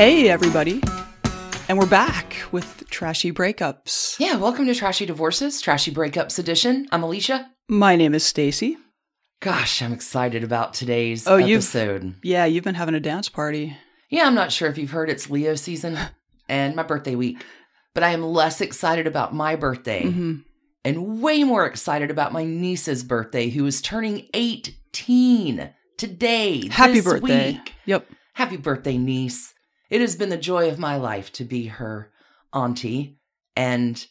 Hey, everybody. And we're back with Trashy Breakups. Yeah, welcome to Trashy Divorces, Trashy Breakups Edition. I'm Alicia. My name is Stacy. Gosh, I'm excited about today's Oh, you've- episode. Yeah, you've been having a dance party. Yeah, I'm not sure if you've heard it's Leo season and my birthday week, but I am less excited about my birthday hmm and way more excited about my niece's birthday, who is turning 18 today. Happy birthday. week. Yep. Happy birthday, niece. It has been the joy of my life to be her auntie. And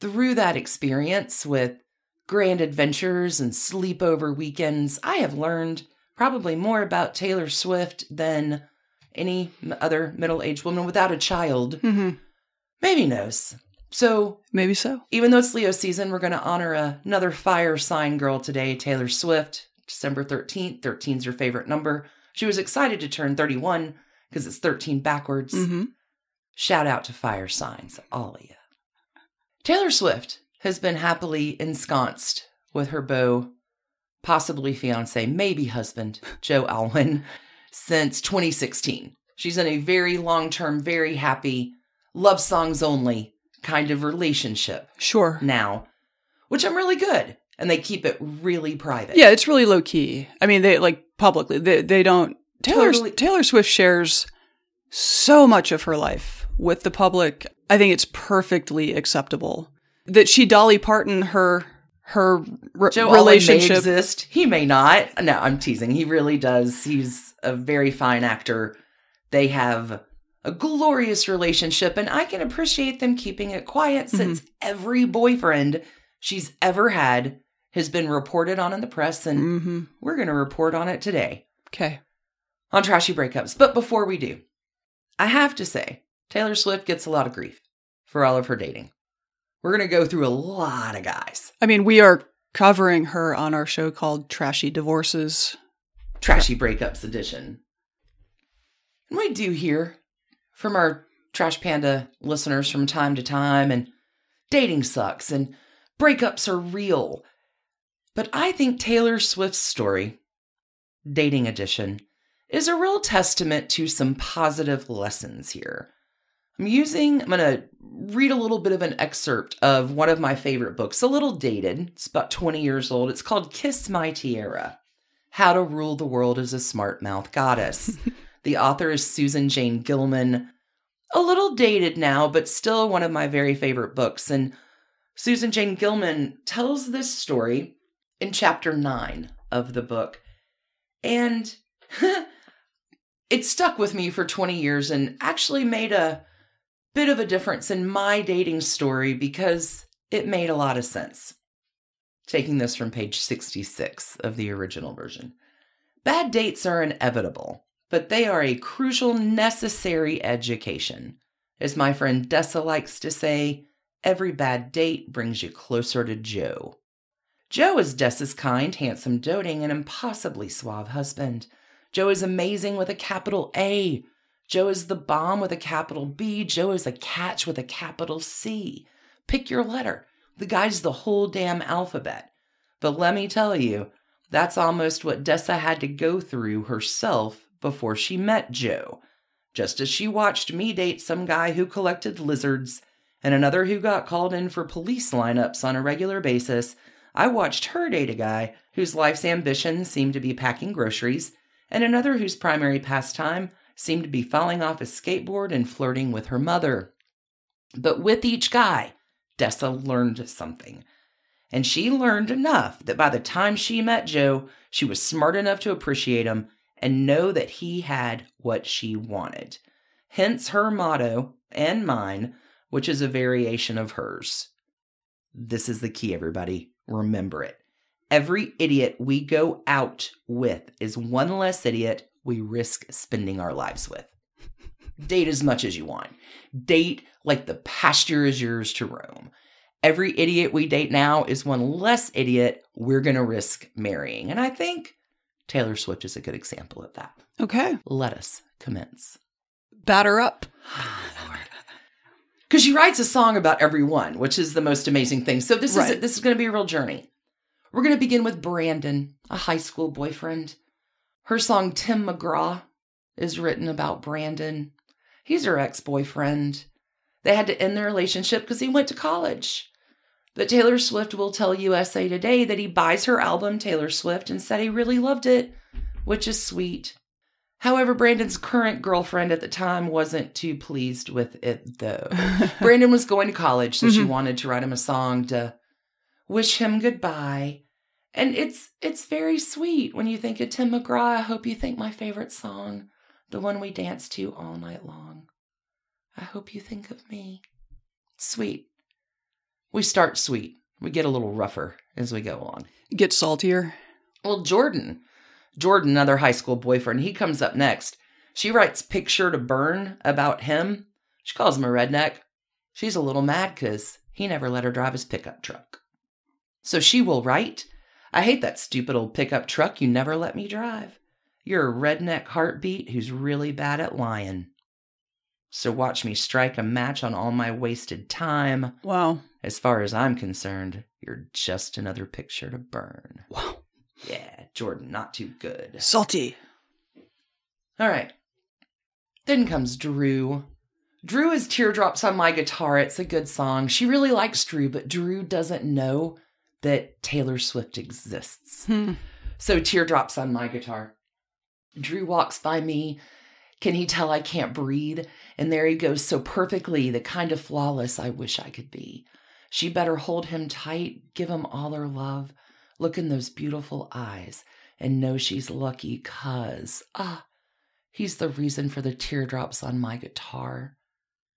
through that experience with grand adventures and sleepover weekends, I have learned probably more about Taylor Swift than any other middle aged woman without a child hmm maybe knows. So, Maybe so. even though it's Leo season, we're going to honor another fire sign girl today, Taylor Swift, December 13th. 13's her favorite number. She was excited to turn 31 because it's 13 backwards. hmm Shout out to fire signs, all of you. Taylor Swift has been happily ensconced with her beau, possibly fiance, maybe husband, Joe Alwyn, since 2016. She's in a very long term, very happy, love songs only kind of relationship Sure. now, which I'm really good. And they keep it really private. Yeah, it's really low key. I mean, they like publicly, they, they don't. Taylor, Totally. Taylor Swift shares so much of her life with the public. I think it's perfectly acceptable that she Dolly Parton her her re- Joe Alwyn may relationship. exist. He may not. No, I'm teasing. He really does. He's a very fine actor. They have a glorious relationship, and I can appreciate them keeping it quiet since every boyfriend she's ever had has been reported on in the press, and hmm we're going to report on it today Okay. On Trashy Breakups. But before we do, I have to say, Taylor Swift gets a lot of grief for all of her dating. We're going to go through a lot of guys. I mean, we are covering her on our show called Trashy Divorces. Trashy Breakups edition. And we do hear from our Trash Panda listeners from time to time, and dating sucks and breakups are real. But I think Taylor Swift's story, Dating Edition, is a real testament to some positive lessons here. I'm using, I'm going to read a little bit of an excerpt of one of my favorite books, a little dated. It's about 20 years old. It's called Kiss My Tiara How to Rule the World as a Smart Mouth Goddess. the author is Susan Jane Gilman. A little dated now, but still one of my very favorite books. And Susan Jane Gilman tells this story in chapter nine of the book. And it stuck with me for 20 years and actually made a bit of a difference in my dating story because it made a lot of sense. Taking this from page 66 of the original version. Bad dates are inevitable, but they are a crucial, necessary education. As my friend Dessa likes to say, every bad date brings you closer to Joe. Joe is Dessa's kind, handsome, doting, and impossibly suave husband. Joe is amazing with a capital A. Joe is the bomb with a capital B. Joe is a catch with a capital C. Pick your letter. The guy's the whole damn alphabet. But let me tell you, that's almost what Dessa had to go through herself before she met Joe. Just as she watched me date some guy who collected lizards and another who got called in for police lineups on a regular basis, I watched her date a guy whose life's ambition seemed to be packing groceries and another whose primary pastime seemed to be falling off his skateboard and flirting with her mother. But with each guy, Dessa learned something. And she learned enough that by the time she met Joe, she was smart enough to appreciate him and know that he had what she wanted. Hence her motto and mine, which is a variation of hers. This is the key, everybody. Remember it. Every idiot we go out with is one less idiot we risk spending our lives with. Date as much as you want. Date like the pasture is yours to roam. Every idiot we date now is one less idiot we're going to risk marrying. And I think Taylor Swift is a good example of that. Okay. Let us commence. Batter up. Because she writes a song about everyone, which is the most amazing thing. So this Right. is this is going to be a real journey. We're going to begin with Brandon, a high school boyfriend. Her song Tim McGraw is written about Brandon. He's her ex boyfriend. They had to end their relationship because he went to college. But Taylor Swift will tell USA Today that he buys her album, Taylor Swift, and said he really loved it, which is sweet. However, Brandon's current girlfriend at the time wasn't too pleased with it, though. Brandon was going to college, so she Mhm. wanted to write him a song to wish him goodbye. And it's it's very sweet when you think of Tim McGraw. I hope you think my favorite song, the one we danced to all night long. I hope you think of me. Sweet. We start sweet. We get a little rougher as we go on. Get saltier. Well, Jordan, Jordan, another high school boyfriend, he comes up next. She writes Picture to Burn about him. She calls him a redneck. She's a little mad because he never let her drive his pickup truck. So she will write, I hate that stupid old pickup truck you never let me drive. You're a redneck heartbeat who's really bad at lying. So watch me strike a match on all my wasted time. Wow. As far as I'm concerned, you're just another picture to burn. Wow. Yeah, Jordan, not too good. Salty. All right. Then comes Drew. Drew is Teardrops on My Guitar. It's a good song. She really likes Drew, but Drew doesn't know that Taylor Swift exists. Hmm. So Teardrops on My Guitar. Drew walks by me. Can he tell I can't breathe? And there he goes so perfectly, the kind of flawless I wish I could be. She better hold him tight, give him all her love, look in those beautiful eyes, and know she's lucky cuz, ah, he's the reason for the teardrops on my guitar.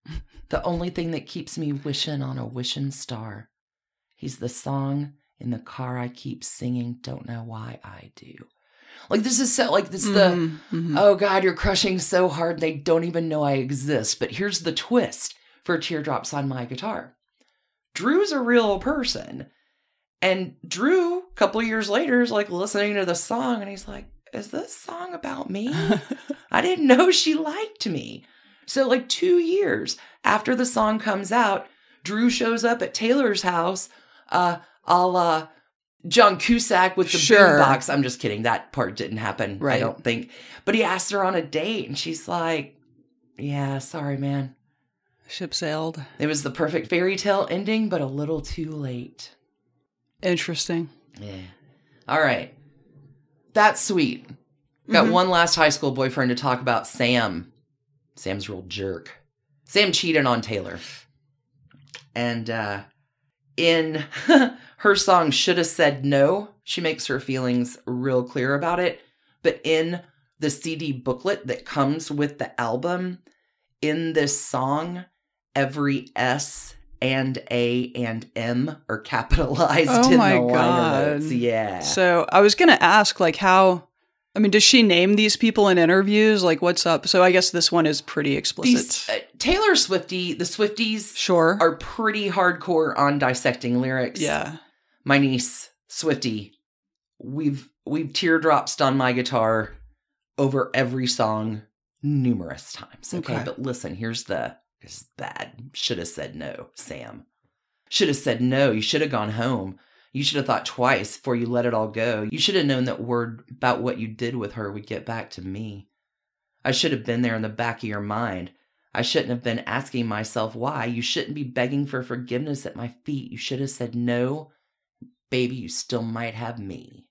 the only thing that keeps me wishing on a wishing star. He's the song in the car I keep singing, don't know why I do. Like this is so like this is the Mhm, mhm. oh god, you're crushing so hard they don't even know I exist. But here's the twist for teardrops on my guitar. Drew's a real person. And Drew, a couple years later, is like listening to the song and he's like, Is this song about me? I didn't know she liked me. So, like two years after the song comes out, Drew shows up at Taylor's house, uh, a la John Cusack with the Sure. boombox. I'm just kidding. That part didn't happen. I don't think. But he asked her on a date, and she's like, "Yeah, sorry, man. Ship sailed. It was the perfect fairy tale ending, but a little too late." Interesting. Yeah. All right. That's sweet. Got Mhm. one last high school boyfriend to talk about Sam. Sam's real jerk. Sam cheated on Taylor. And uh in her song Should Have Said No, she makes her feelings real clear about it. But in the CD booklet that comes with the album, in this song, every S and A and M are capitalized Oh in my the liner God. notes. Yeah. So I was gonna ask, like, how? I mean, does she name these people in interviews? Like, what's up? So I guess this one is pretty explicit. These uh, Taylor Swifty, the Swifties sure. are pretty hardcore on dissecting lyrics. yeah. My niece, Swifty, we've we've teardrops on my guitar over every song numerous times. Okay, Okay. but listen, here's the is bad. Should have said no, Sam. Should have said no. You should have gone home. You should have thought twice before you let it all go. You should have known that word about what you did with her would get back to me. I should have been there in the back of your mind. I shouldn't have been asking myself why. You shouldn't be begging for forgiveness at my feet. You should have said no. Baby, you still might have me.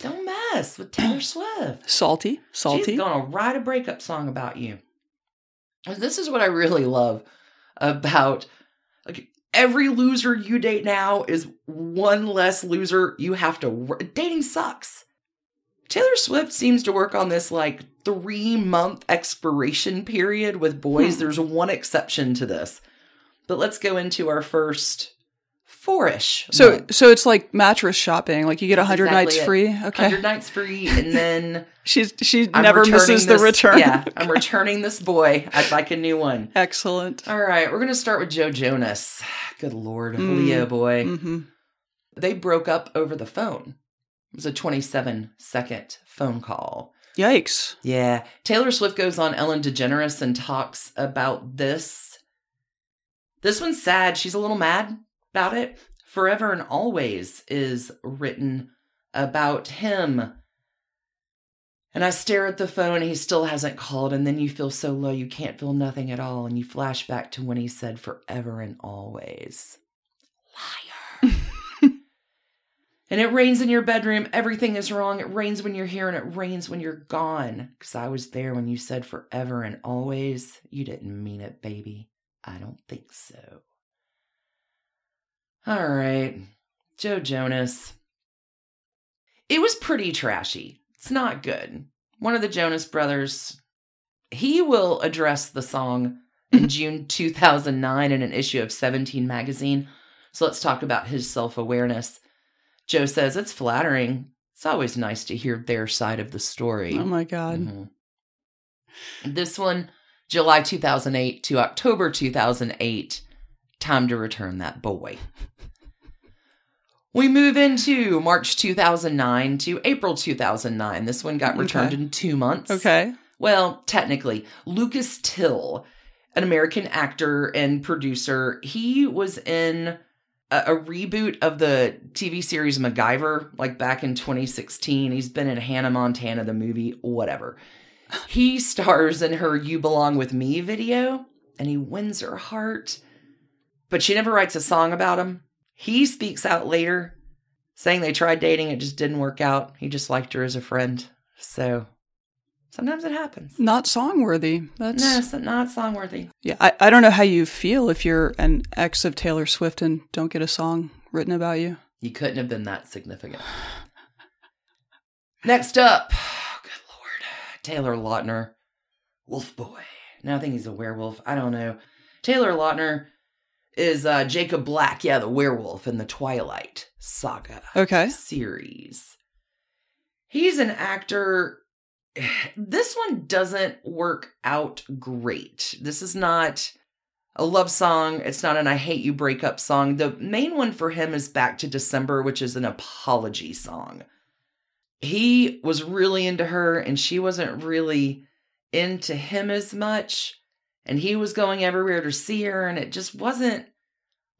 Don't mess with Taylor Swift. Salty. Salty. She's gonna write a breakup song about you. This is what I really love about like every loser you date now is one less loser you have to wor- dating sucks. Taylor Swift seems to work on this like 3 month expiration period with boys. Hmm. There's one exception to this. But let's go into our first four-ish. so month. so it's like mattress shopping. Like you get a hundred exactly nights it. free. Okay. 100 nights free and then She's she I'm never misses the return. Yeah, I'm returning this boy. I'd like a new one. Excellent. All right, we're gonna start with Joe Jonas. Good lord, Mm. Leo boy. hmm They broke up over the phone. It was a 27 second phone call. Yikes. Yeah, Taylor Swift goes on Ellen DeGeneres and talks about this. This one's sad. She's a little mad about it. Forever and Always is written about him And I stare at the phone, he still hasn't called. And then you feel so low, you can't feel nothing at all. And you flash back to when he said forever and always. Liar. And it rains in your bedroom. Everything is wrong. It rains when you're here and it rains when you're gone. Because I was there when you said forever and always. You didn't mean it, baby. I don't think so. All right. Joe Jonas. It was pretty trashy. It's not good. One of the Jonas brothers, he will address the song in June 2009 in an issue of 17 magazine. So let's talk about his self awareness. Joe says it's flattering. It's always nice to hear their side of the story. Oh my God. Mhm. This one, July 2008 to October 2008. Time to return that boy. We move into March 2009 to April 2009. This one got returned Okay. in two months. Okay. Well, technically, Lucas Till, an American actor and producer, he was in a, reboot of the TV series MacGyver, like back in 2016. He's been in Hannah Montana, the movie, whatever. He stars in her You Belong With Me video, and he wins her heart. But she never writes a song about him. He speaks out later, saying they tried dating, it just didn't work out. He just liked her as a friend. So sometimes it happens. Not songworthy. That's No, it's not songworthy. yeah. I, I don't know how you feel if you're an ex of Taylor Swift and don't get a song written about you. You couldn't have been that significant. Next up, good lord, Taylor Lautner, Wolf Boy. Now I think he's a werewolf. I don't know. Taylor Lautner is uh, Jacob Black, yeah, the werewolf in the Twilight saga Okay. series. He's an actor. This one doesn't work out great. This is not a love song. It's not an I hate you breakup song. The main one for him is Back to December, which is an apology song. He was really into her and she wasn't really into him as much. And he was going everywhere to see her and it just wasn't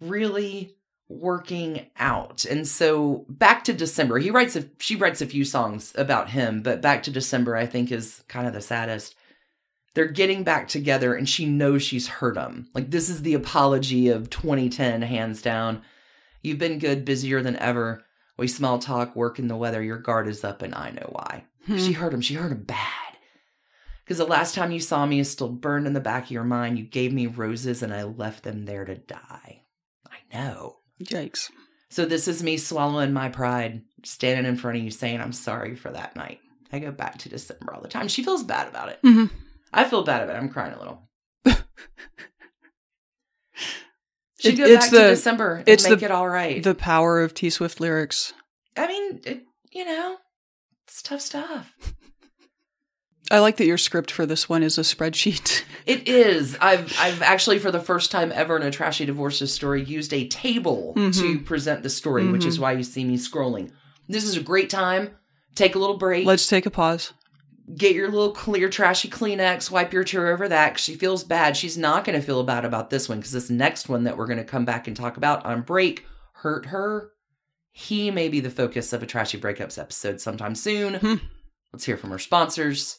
really working out. And so back to December, he writes a she writes a few songs about him, but back to December I think is kind of the saddest. They're getting back together and she knows she's hurt him. Like this is the apology of 2010 hands down. You've been good, busier than ever. We small talk, work in the weather. Your guard is up and I know why. Hmm. She hurt him. She hurt him bad. Because the last time you saw me is still burned in the back of your mind. You gave me roses and I left them there to die. I know. Yikes. So this is me swallowing my pride, standing in front of you saying I'm sorry for that night. I go back to December all the time. She feels bad about it. hmm I feel bad about it. I'm crying a little. Should It- go it's back the- to December and it's make the- it all right. The power of T Swift lyrics. I mean, it, you know, it's tough stuff. I like that your script for this one is a spreadsheet. It is. I've I've actually for the first time ever in a trashy divorces story used a table Mhm. to present the story, which is why you see me scrolling. This is a great time. Take a little break. Let's take a pause. get your little clear trashy Kleenex, wipe your tear over that. She feels bad. She's not going to feel bad about this one because this next one that we're going to come back and talk about on break hurt her. He may be the focus of a trashy breakups episode sometime soon. Hmm. Let's hear from our sponsors.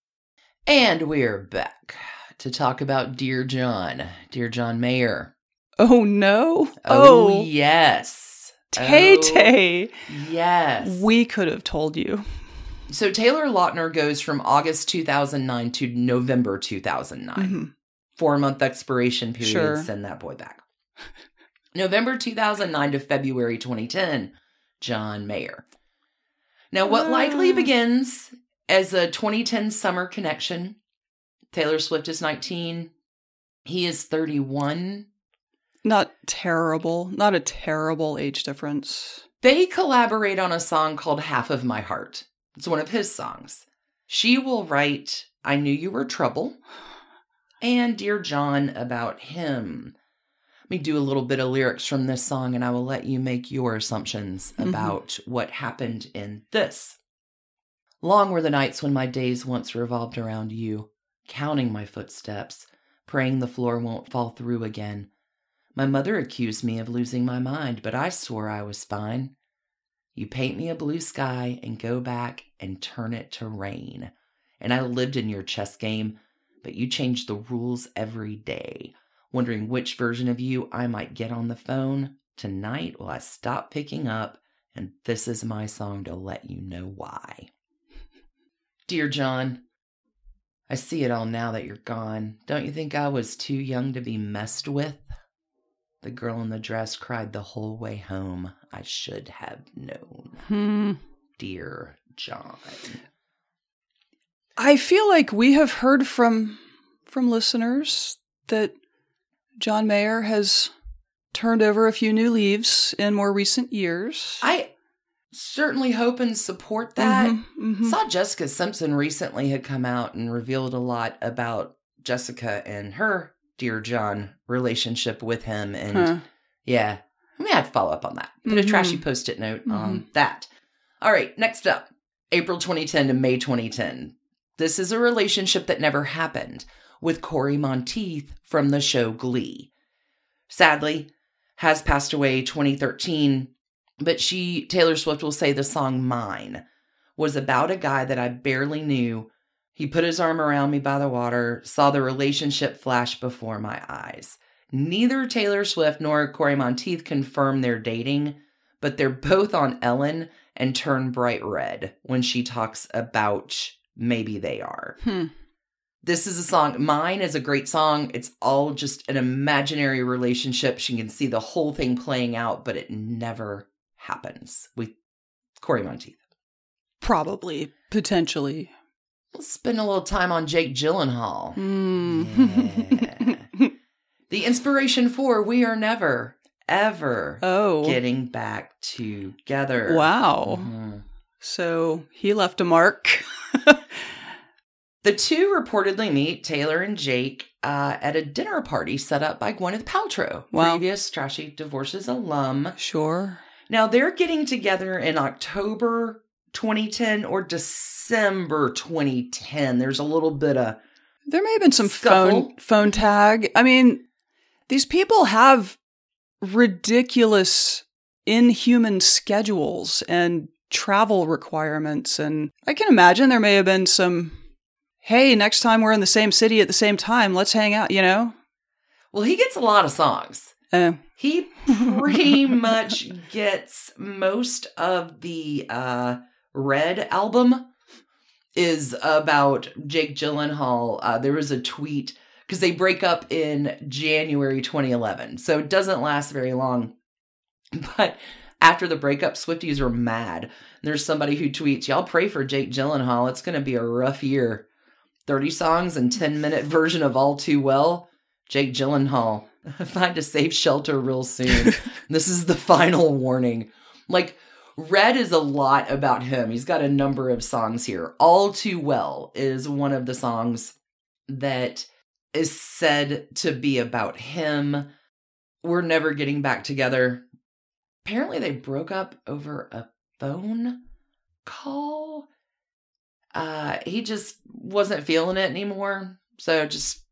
And we're back to talk about Dear John, Dear John Mayer. Oh no. Oh, Oh, yes. Tay Oh, Tay. Yes. We could have told you. so Taylor Lautner goes from August 2009 to November 2009. Mhm. Four month expiration period. Sure. Send that boy back. November 2009 to February 2010, John Mayer. Now, what likely Ah. begins as a 2010 summer connection, Taylor Swift is 19, he is 31. Not terrible. Not a terrible age difference. They collaborate on a song called Half of My Heart. It's one of his songs. She will write, I Knew You Were Trouble, and Dear John about him. Let me do a little bit of lyrics from this song and I will let you make your assumptions Mhm. about what happened in this. Long were the nights when my days once revolved around you, counting my footsteps, praying the floor won't fall through again. My mother accused me of losing my mind, but I swore I was fine. You paint me a blue sky and go back and turn it to rain. And I lived in your chess game, but you changed the rules every day. Wondering which version of you I might get on the phone. Tonight, will I stop picking up? And this is my song to let you know why. Dear John, I see it all now that you're gone. Don't you think I was too young to be messed with? The girl in the dress cried the whole way home. I should have known. Hmm. Dear John. I feel like we have heard from from listeners that John Mayer has turned over a few new leaves in more recent years. I certainly hope and support that. Mhm, mhm. Saw Jessica Simpson recently had come out and revealed a lot about Jessica and her Dear John relationship with him. And Huh. yeah, we had to follow up on that. Put a Mhm. trashy post it note on that. All right, next up April 2010 to May 2010. This is a relationship that never happened with Cory Monteith from the show Glee. Sadly, has passed away 2013, but she, Taylor Swift, will say the song Mine was about a guy that I barely knew. He put his arm around me by the water, saw the relationship flash before my eyes. Neither Taylor Swift nor Cory Monteith confirm they're dating, but they're both on Ellen and turn bright red when she talks about maybe they are. Hmm. This is a song. Mine is a great song. It's all just an imaginary relationship. She can see the whole thing playing out, but it never happens with Cory Monteith. Probably, potentially. Let's spend a little time on Jake Gyllenhaal. Hmm. The inspiration for We Are Never, Ever oh. Getting Back Together. Wow. Mhm. So he left a mark. The two reportedly meet Taylor and Jake uh, at a dinner party set up by Gwyneth Paltrow, Wow. previous Trashy Divorces alum. sure. Now they're getting together in October 2010 or December 2010. There's a little bit of There may have been some Scuffle. phone phone tag. I mean, these people have ridiculous inhuman schedules and travel requirements and I can imagine there may have been some hey, next time we're in the same city at the same time, let's hang out, you know? well, he gets a lot of songs. Uh, He pretty much gets most of the uh, Red album is about Jake Gyllenhaal. Uh, there was a tweet because they break up in January 2011, so it doesn't last very long. But after the breakup, Swifties are mad. There's somebody who tweets, "Y'all pray for Jake Gyllenhaal. It's going to be a rough year. 30 songs and 10 minute version of All Too Well. Jake Gyllenhaal, find a safe shelter real soon. this is the final warning. Like, Red is a lot about him. He's got a number of songs here. All Too Well is one of the songs that is said to be about him. We're never getting back together. Apparently, they broke up over a phone call. Uh, he just wasn't feeling it anymore. So just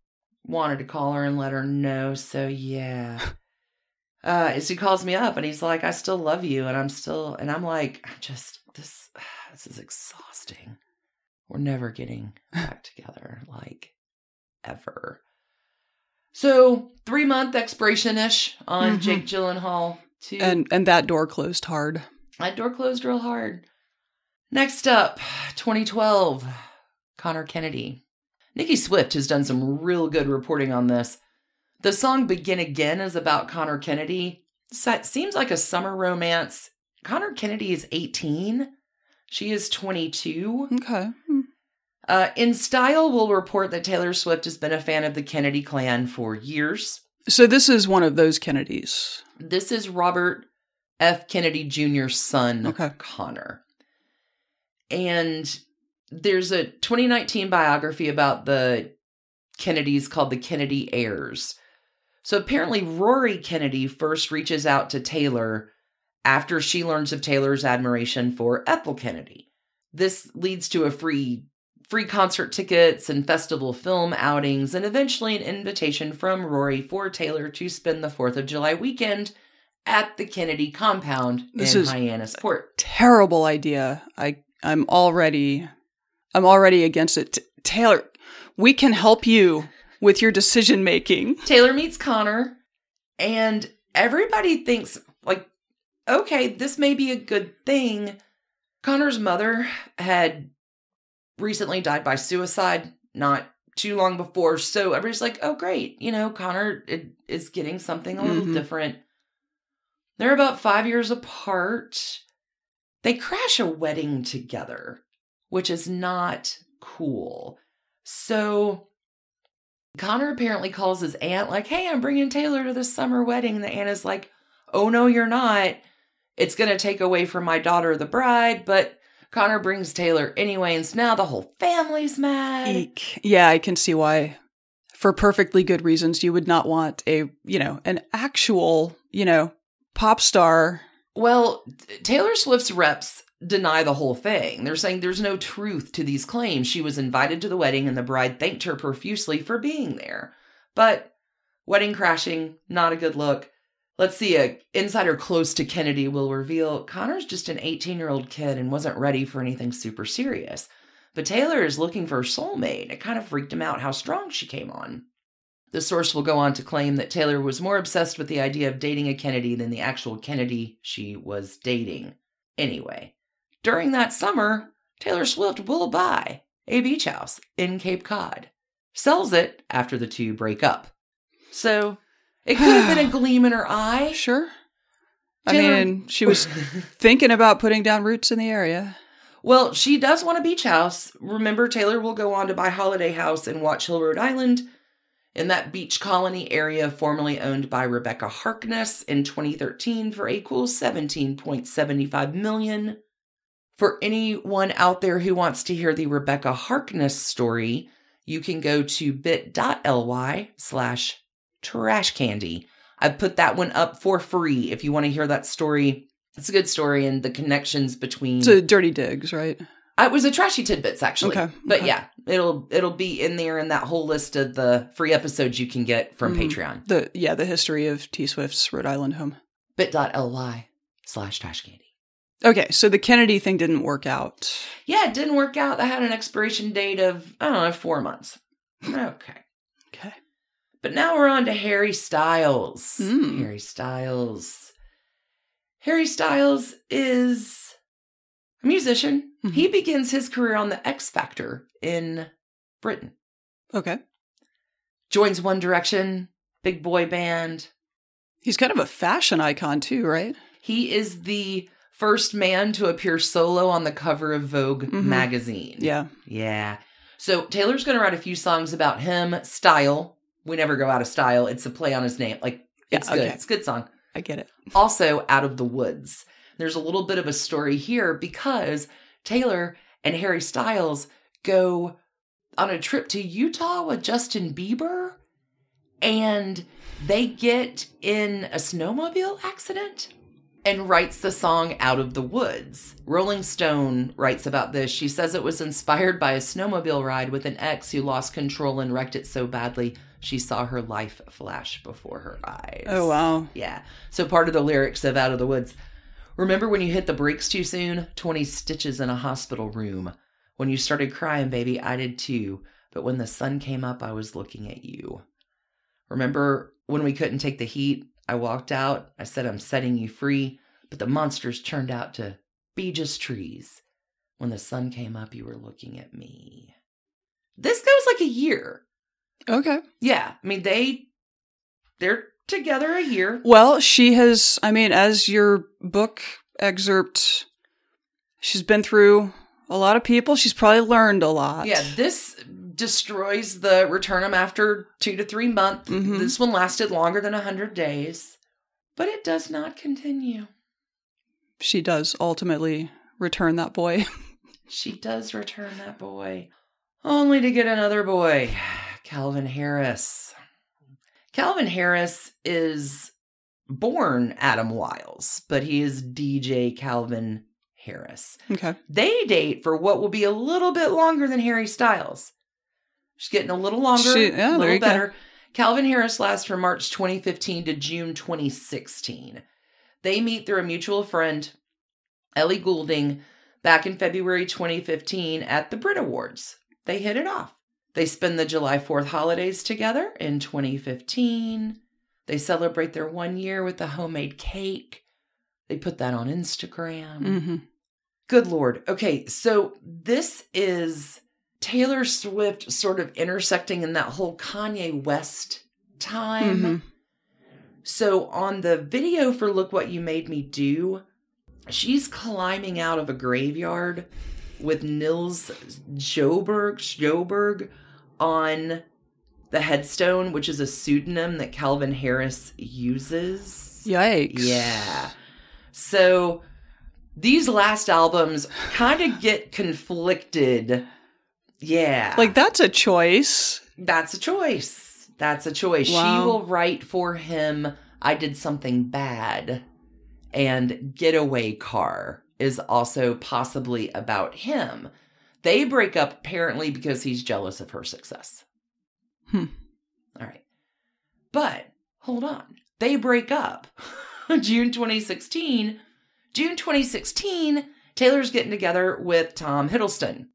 wanted to call her and let her know. So yeah. Uh, as he calls me up and he's like, I still love you. And I'm still, and I'm like, I just, this, this is exhausting. We're never getting back together, like ever. So three month expiration ish on Mhm. Jake Gyllenhaal. To And and that door closed hard. that door closed real hard. Next up, 2012, Connor Kennedy. Nikki Swift has done some real good reporting on this. The song Begin Again is about Connor Kennedy. So- seems like a summer romance. Connor Kennedy is 18. She is 22. Okay. Hmm. Uh, in Style will report that Taylor Swift has been a fan of the Kennedy clan for years. So this is one of those Kennedys. This is Robert F. Kennedy Jr.'s son, Okay. Connor. And there's a 2019 biography about the Kennedys called The Kennedy Heirs. So apparently, Rory Kennedy first reaches out to Taylor after she learns of Taylor's admiration for Ethel Kennedy. This leads to a free free concert tickets and festival film outings and eventually an invitation from Rory for Taylor to spend the 4th of July weekend at the Kennedy compound This in is- Hyannisport. Terrible idea. I I'm already I'm already against it. T- Taylor, we can help you with your decision making. Taylor meets Connor, and everybody thinks, like, okay, this may be a good thing. Connor's mother had recently died by suicide not too long before, so everybody's like, oh, great, you know, Connor is getting something a little Mhm. different. They're about five years apart. They crash a wedding together, which is not cool. So Connor apparently calls his aunt, like, hey, I'm bringing Taylor to this summer wedding. And the aunt is like, oh, no, you're not. It's going to take away from my daughter, the bride. But Connor brings Taylor anyway. And so now the whole family's mad. Eek. Yeah, I can see why. For perfectly good reasons, you would not want a, you know, an actual, you know, pop star. Well, Taylor Swift's reps deny the whole thing. They're saying there's no truth to these claims. She was invited to the wedding and the bride thanked her profusely for being there. But wedding crashing, not a good look. Let's see, a insider close to Kennedy will reveal Connor's just an 18-year-old kid and wasn't ready for anything super serious. But Taylor is looking for a soulmate. It kind of freaked him out how strong she came on. The source will go on to claim that Taylor was more obsessed with the idea of dating a Kennedy than the actual Kennedy she was dating. Anyway, during that summer, Taylor Swift will buy a beach house in Cape Cod, sells it after the two break up. So it could have been a gleam in her eye. Sure. I mean, she was thinking about putting down roots in the area. Well, she does want a beach house. Remember, Taylor will go on to buy Holiday House in Watch Hill, Rhode Island, in that beach colony area formerly owned by Rebecca Harkness in 2013 for a cool 17.75 million. For anyone out there who wants to hear the Rebecca Harkness story, you can go to bit.ly slash trash candy. I've put that one up for free if you want to hear that story. It's a good story and the connections between a dirty digs, right? I was a trashy tidbits actually. Okay, But okay. yeah, it'll it'll be in there in that whole list of the free episodes you can get from Mhm. Patreon. The yeah, the history of T Swift's Rhode Island home. bit.ly slash trash candy. Okay, so the Kennedy thing didn't work out. Yeah, it didn't work out. That had an expiration date of, I don't know, four months. Okay. Okay. But now we're on to Harry Styles. Mm. Harry Styles. Harry Styles is a musician. Mhm. He begins his career on the X Factor in Britain. Okay. Joins One Direction, big boy band. He's kind of a fashion icon too, right? He is the first man to appear solo on the cover of Vogue Mhm. magazine. Yeah. Yeah. So Taylor's going to write a few songs about him. Style. We never go out of style. It's a play on his name. Like, Yeah, it's good. It's a good song. I get it. Also, Out of the Woods. There's a little bit of a story here because Taylor and Harry Styles go on a trip to Utah with Justin Bieber and they get in a snowmobile accident and writes the song Out of the Woods. Rolling Stone writes about this. She says it was inspired by a snowmobile ride with an ex who lost control and wrecked it so badly she saw her life flash before her eyes. Oh, wow. Yeah. So part of the lyrics of Out of the Woods Remember when you hit the brakes too soon? 20 stitches in a hospital room. When you started crying, baby, I did too. But when the sun came up, I was looking at you. Remember when we couldn't take the heat? I walked out. I said, I'm setting you free. But the monsters turned out to be just trees. When the sun came up, you were looking at me. This goes like a year. Okay. Yeah. I mean, they, they're together a year. Well, she has, I mean, as your book excerpt, she's been through a lot of people. She's probably learned a lot. Yeah, this destroys the return them after two to three months. Mhm. This one lasted longer than 100 days, but it does not continue. She does ultimately return that boy. She does return that boy, only to get another boy, Calvin Harris. Calvin Harris is born Adam Wiles, but he is DJ Calvin Harris. okay. They date for what will be a little bit longer than Harry Styles. She's getting a little longer, She- a yeah, there little you go. better. Calvin Harris lasts from March 2015 to June 2016. They meet through a mutual friend, Ellie Goulding, back in February 2015 at the Brit Awards. They hit it off. They spend the July 4th holidays together in 2015. They celebrate their one year with a homemade cake. They put that on Instagram. hmm Good Lord. Okay, so this is Taylor Swift sort of intersecting in that whole Kanye West time. Mhm. So on the video for Look What You Made Me Do, she's climbing out of a graveyard with Nils Sjöberg, Sjöberg on the headstone, which is a pseudonym that Calvin Harris uses. Yikes. Yeah. So these last albums kind of get conflicted. Yeah. Like, that's a choice. that's a choice. That's a choice. Wow. She will write for him I did something bad. And Getaway Car is also possibly about him. They break up apparently because he's jealous of her success. Hmm. All right. But hold on. They break up June 2016. June 2016, Taylor's getting together with Tom Hiddleston,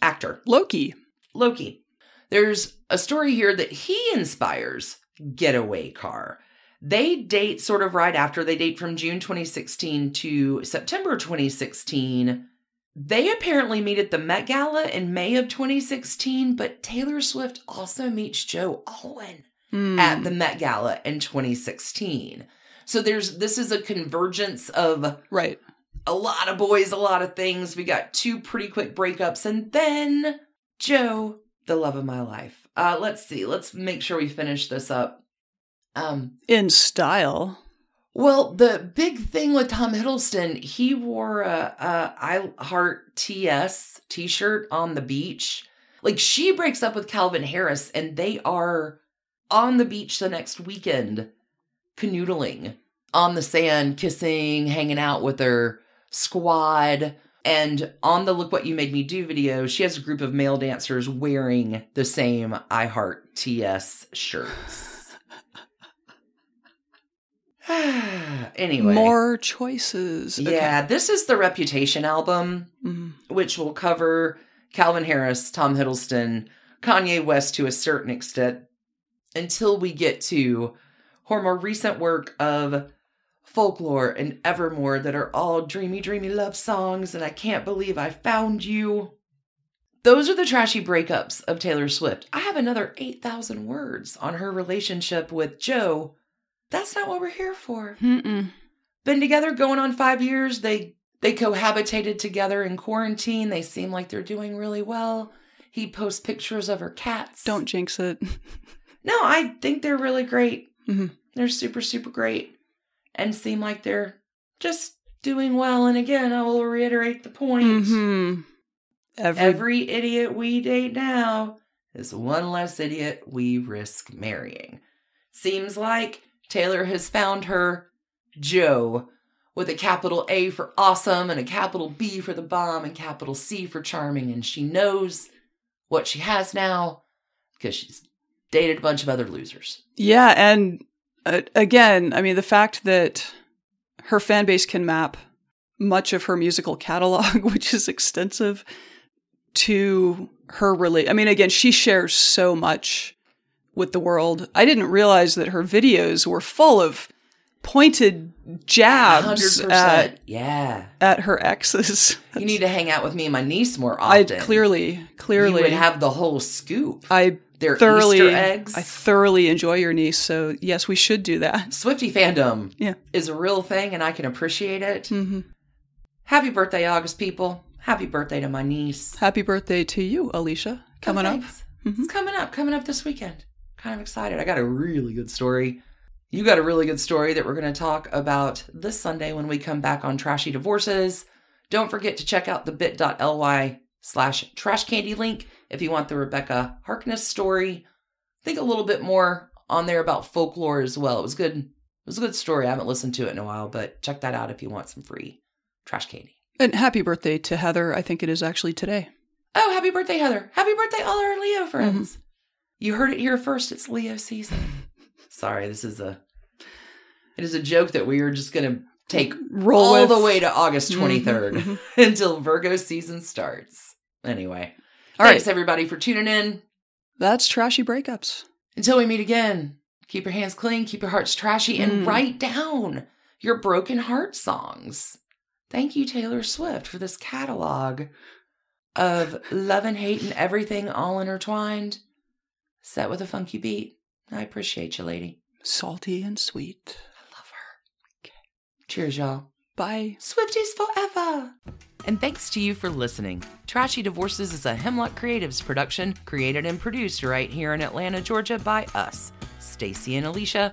actor. Loki. Loki. There's a story here that he inspires Getaway Car. They date sort of right after. They date from June 2016 to September 2016. They apparently meet at the Met Gala in May of 2016, but Taylor Swift also meets Joe Alwyn Hmm. at the Met Gala in 2016. So there's this is a convergence of Right. a lot of boys, a lot of things. We got two pretty quick breakups, and then Joe, the love of my life. Uh, let's see. Let's make sure we finish this up. Um, In style. well, the big thing with Tom Hiddleston, he wore a, a I Heart TS T-shirt on the beach. Like she breaks up with Calvin Harris, and they are on the beach the next weekend, canoodling on the sand, kissing, hanging out with her squad. And on the Look What You Made Me Do video, she has a group of male dancers wearing the same I Heart TS shirts. anyway. More choices. Okay. Yeah, this is the Reputation album, Mhm. which will cover Calvin Harris, Tom Hiddleston, Kanye West to a certain extent, until we get to her more recent work of folklore and evermore that are all dreamy, dreamy love songs, and I can't believe I found you. Those are the trashy breakups of Taylor Swift. I have another 8,000 words on her relationship with Joe. That's not what we're here for Mm-mm. been together going on five years. They they cohabitated together in quarantine. They seem like they're doing really well. He posts pictures of her cats. Don't jinx it. No, I think they're really great. Mhm. They're super super great, and seem like they're just doing well. And again, I will reiterate the point. hmm Every, Every idiot we date now is one less idiot we risk marrying. Seems like Taylor has found her Joe with a capital A for awesome and a capital B for the bomb and capital C for charming. And she knows what she has now because she's dated a bunch of other losers. yeah, and uh, again, I mean, the fact that her fan base can map much of her musical catalog, which is extensive, to her relate. I mean, again, she shares so much with the world. I didn't realize that her videos were full of pointed jabs 100%. at, yeah. at her exes. You need to hang out with me and my niece more I often. clearly, clearly, You would have the whole scoop. I Their thoroughly, Easter eggs. I thoroughly enjoy your niece. So yes, we should do that. Swifty fandom Yeah. is a real thing and I can appreciate it. hmm Happy birthday, August people. Happy birthday to my niece. Happy birthday to you, Alicia. Coming Oh, up. thanks. It's coming up, coming up this weekend. Kind of excited. I got a really good story. You got a really good story that we're going to talk about this Sunday when we come back on Trashy Divorces. Don't forget to check out the bit.ly slash trash candy link if you want the Rebecca Harkness story. Think a little bit more on there about folklore as well. It was good. It was a good story. I haven't listened to it in a while, but check that out if you want some free trash candy. And happy birthday to Heather. I think it is actually today. Oh, happy birthday, Heather. Happy birthday, all our Leo friends. Mm-hmm. You heard it here first. It's Leo season. Sorry, this is a it is a joke that we are just gonna take Roll all with. the way to August Mhm, 23rd mhm. until Virgo season starts. Anyway. All thanks right. everybody for tuning in. That's trashy breakups. Until we meet again, keep your hands clean, keep your hearts trashy, and Mm. write down your broken heart songs. Thank you, Taylor Swift, for this catalog of love and hate and everything all intertwined, set with a funky beat. I appreciate you, lady. Salty and sweet. I love her. Cheers, y'all. Bye. Swifties forever! And thanks to you for listening. Trashy Divorces is a Hemlock Creatives production, created and produced right here in Atlanta, Georgia by us, Stacy and Alicia,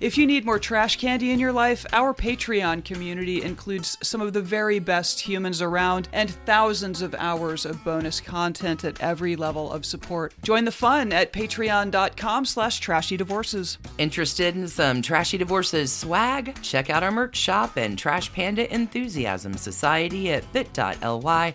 If you need more trash candy in your life, our Patreon community includes some of the very best humans around and thousands of hours of bonus content at every level of support. Join the fun at patreon.com slash trashydivorces. Interested in some Trashy Divorces swag? Check out our merch shop and Trash Panda Enthusiasm Society at bit.ly